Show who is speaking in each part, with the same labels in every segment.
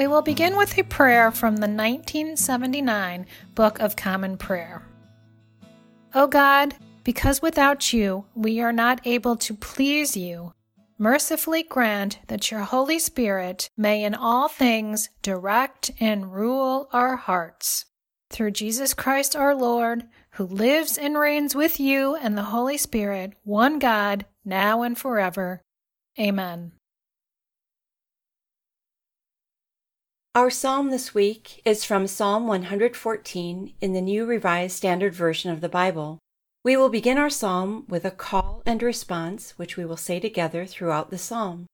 Speaker 1: We will begin with a prayer from the 1979 Book of Common Prayer. O God, because without you we are not able to please you, mercifully grant that your Holy Spirit may in all things direct and rule our hearts. Through Jesus Christ our Lord, who lives and reigns with you and the Holy Spirit, one God, now and forever. Amen.
Speaker 2: Our psalm this week is from Psalm 114 in the New Revised Standard Version of the Bible. We will begin our psalm with a call and response, which we will say together throughout the psalm.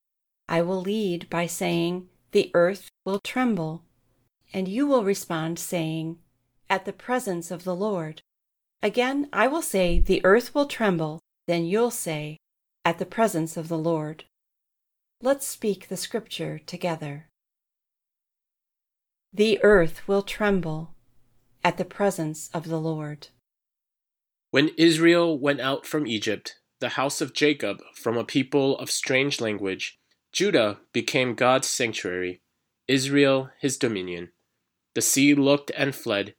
Speaker 2: I will lead by saying, The earth will tremble, and you will respond saying, At the presence of the Lord. Again, I will say, The earth will tremble, then you'll say, At the presence of the Lord. Let's speak the scripture together. The earth will tremble at the presence of the Lord.
Speaker 3: When Israel went out from Egypt, the house of Jacob from a people of strange language, Judah became God's sanctuary, Israel his dominion. The sea looked and fled,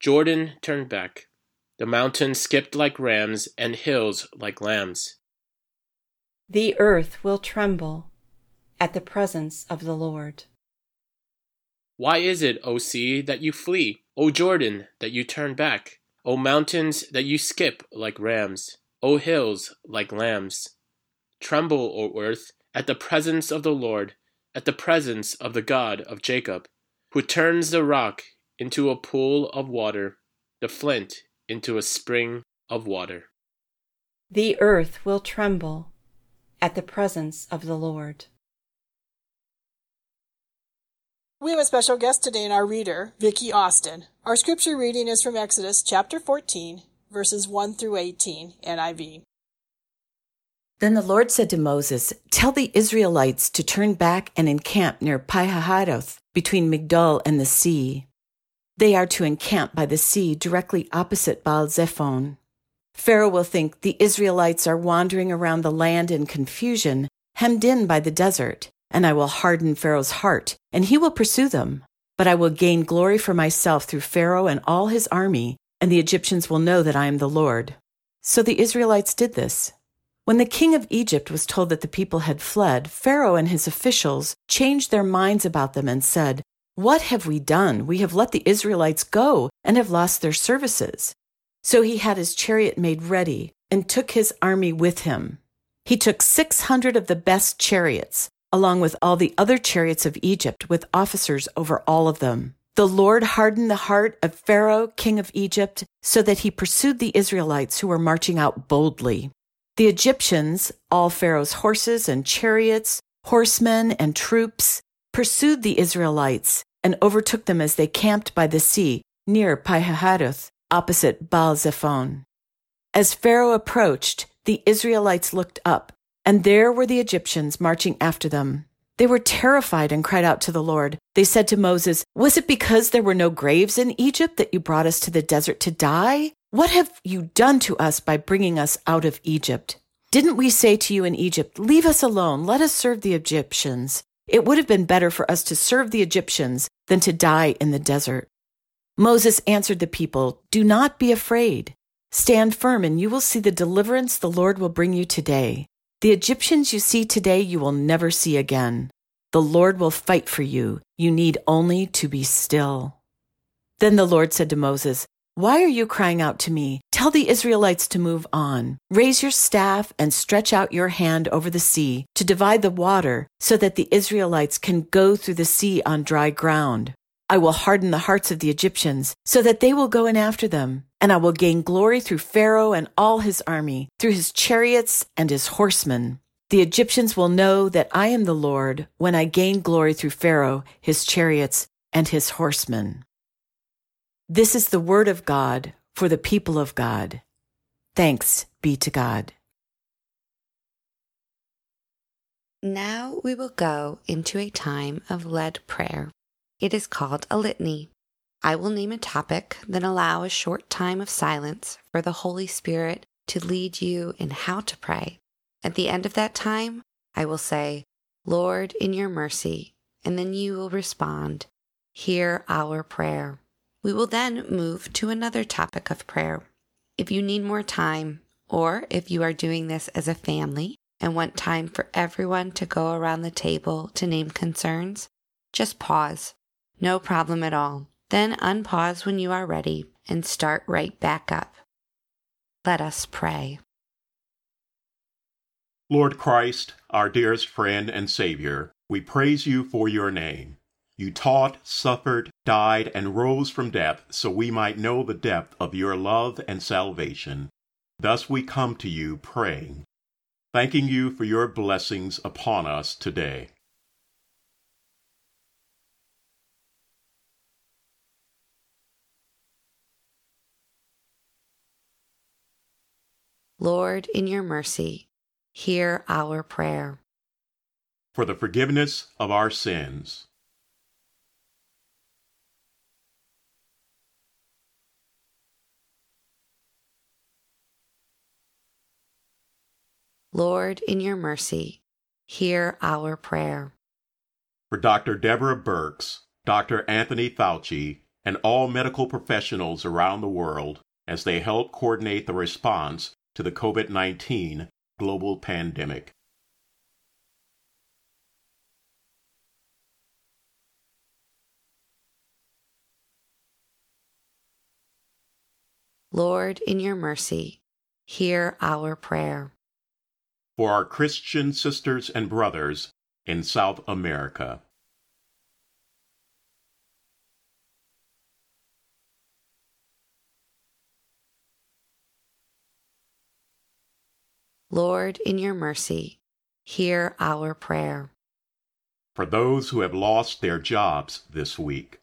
Speaker 3: Jordan turned back. The mountains skipped like rams, and hills like lambs.
Speaker 2: The earth will tremble at the presence of the Lord.
Speaker 3: Why is it, O sea, that you flee? O Jordan, that you turn back? O mountains, that you skip like rams? O hills, like lambs? Tremble, O earth, at the presence of the Lord, at the presence of the God of Jacob, who turns the rock into a pool of water, the flint into a spring of water.
Speaker 2: The earth will tremble at the presence of the Lord.
Speaker 4: We have a special guest today in our reader, Vicki Austin. Our scripture reading is from Exodus chapter 14, verses 1 through 18, NIV.
Speaker 5: Then the Lord said to Moses, Tell the Israelites to turn back and encamp near Pihahiroth, between Migdol and the sea. They are to encamp by the sea directly opposite Baal Zephon. Pharaoh will think the Israelites are wandering around the land in confusion, hemmed in by the desert and I will harden Pharaoh's heart, and he will pursue them. But I will gain glory for myself through Pharaoh and all his army, and the Egyptians will know that I am the Lord. So the Israelites did this. When the king of Egypt was told that the people had fled, Pharaoh and his officials changed their minds about them and said, What have we done? We have let the Israelites go and have lost their services. So he had his chariot made ready and took his army with him. He took 600 of the best chariots along with all the other chariots of Egypt, with officers over all of them. The Lord hardened the heart of Pharaoh, king of Egypt, so that he pursued the Israelites who were marching out boldly. The Egyptians, all Pharaoh's horses and chariots, horsemen and troops, pursued the Israelites and overtook them as they camped by the sea near Pihahiroth, opposite Baal Zephon. As Pharaoh approached, the Israelites looked up and there were the Egyptians marching after them. They were terrified and cried out to the Lord. They said to Moses, Was it because there were no graves in Egypt that you brought us to the desert to die? What have you done to us by bringing us out of Egypt? Didn't we say to you in Egypt, Leave us alone, let us serve the Egyptians? It would have been better for us to serve the Egyptians than to die in the desert. Moses answered the people, Do not be afraid. Stand firm, and you will see the deliverance the Lord will bring you today. The Egyptians you see today, you will never see again. The Lord will fight for you. You need only to be still. Then the Lord said to Moses, Why are you crying out to me? Tell the Israelites to move on. Raise your staff and stretch out your hand over the sea to divide the water so that the Israelites can go through the sea on dry ground. I will harden the hearts of the Egyptians, so that they will go in after them. And I will gain glory through Pharaoh and all his army, through his chariots and his horsemen. The Egyptians will know that I am the Lord when I gain glory through Pharaoh, his chariots, and his horsemen. This is the word of God for the people of God. Thanks be to God.
Speaker 6: Now we will go into a time of led prayer. It is called a litany. I will name a topic, then allow a short time of silence for the Holy Spirit to lead you in how to pray. At the end of that time, I will say, Lord, in your mercy, and then you will respond, Hear our prayer. We will then move to another topic of prayer. If you need more time, or if you are doing this as a family and want time for everyone to go around the table to name concerns, just pause no problem at all. Then unpause when you are ready and start right back up. Let us pray.
Speaker 7: Lord Christ, our dearest friend and Savior, we praise you for your name. You taught, suffered, died, and rose from death so we might know the depth of your love and salvation. Thus we come to you praying, thanking you for your blessings upon us today.
Speaker 6: Lord, in your mercy, hear our prayer.
Speaker 7: For the forgiveness of our sins.
Speaker 6: Lord, in your mercy, hear our prayer.
Speaker 7: For Dr. Deborah Birx, Dr. Anthony Fauci, and all medical professionals around the world as they help coordinate the response to the COVID 19 global pandemic.
Speaker 6: Lord, in your mercy, hear our prayer.
Speaker 7: For our Christian sisters and brothers in South America.
Speaker 6: Lord, in your mercy, hear our prayer.
Speaker 7: For those who have lost their jobs this week.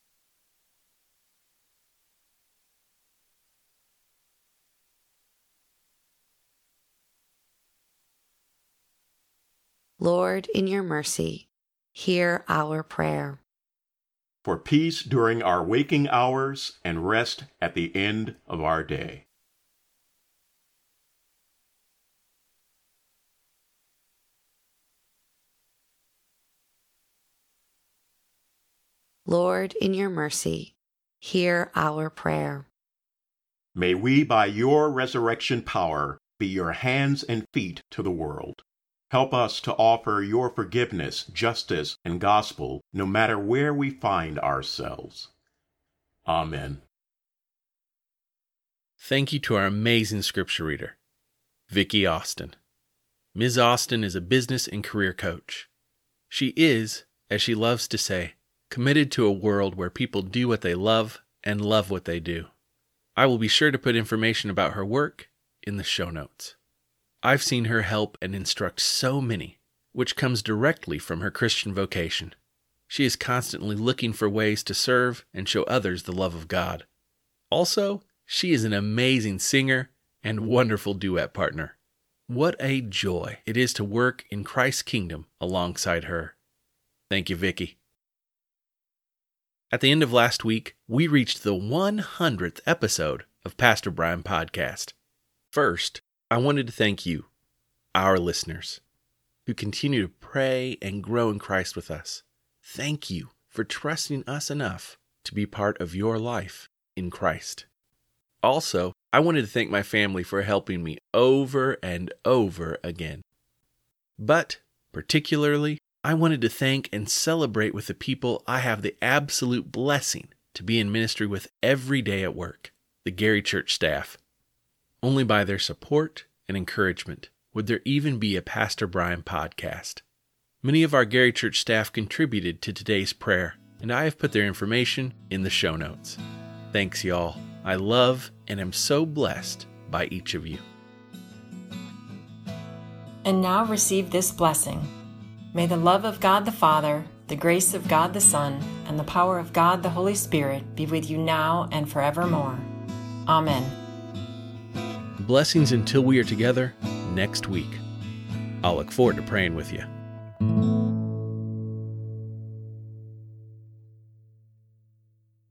Speaker 6: Lord, in your mercy, hear our prayer.
Speaker 7: For peace during our waking hours and rest at the end of our day.
Speaker 6: Lord, in your mercy, hear our prayer.
Speaker 7: May we, by your resurrection power, be your hands and feet to the world. Help us to offer your forgiveness, justice, and gospel no matter where we find ourselves. Amen.
Speaker 8: Thank you to our amazing scripture reader, Vicki Austin. Ms. Austin is a business and career coach. She is, as she loves to say, committed to a world where people do what they love and love what they do. I will be sure to put information about her work in the show notes. I've seen her help and instruct so many, which comes directly from her Christian vocation. She is constantly looking for ways to serve and show others the love of God. Also, she is an amazing singer and wonderful duet partner. What a joy it is to work in Christ's kingdom alongside her. Thank you, Vicki. At the end of last week, we reached the 100th episode of Pastor Brian Podcast. First, I wanted to thank you, our listeners, who continue to pray and grow in Christ with us. Thank you for trusting us enough to be part of your life in Christ. Also, I wanted to thank my family for helping me over and over again. But particularly, I wanted to thank and celebrate with the people I have the absolute blessing to be in ministry with every day at work, the Gary Church staff. Only by their support and encouragement would there even be a Pastor Brian podcast. Many of our Gary Church staff contributed to today's prayer, and I have put their information in the show notes. Thanks, y'all. I love and am so blessed by each of you.
Speaker 9: And now receive this blessing. May the love of God the Father, the grace of God the Son, and the power of God the Holy Spirit be with you now and forevermore. Amen.
Speaker 8: Blessings until we are together next week. I'll look forward to praying with you.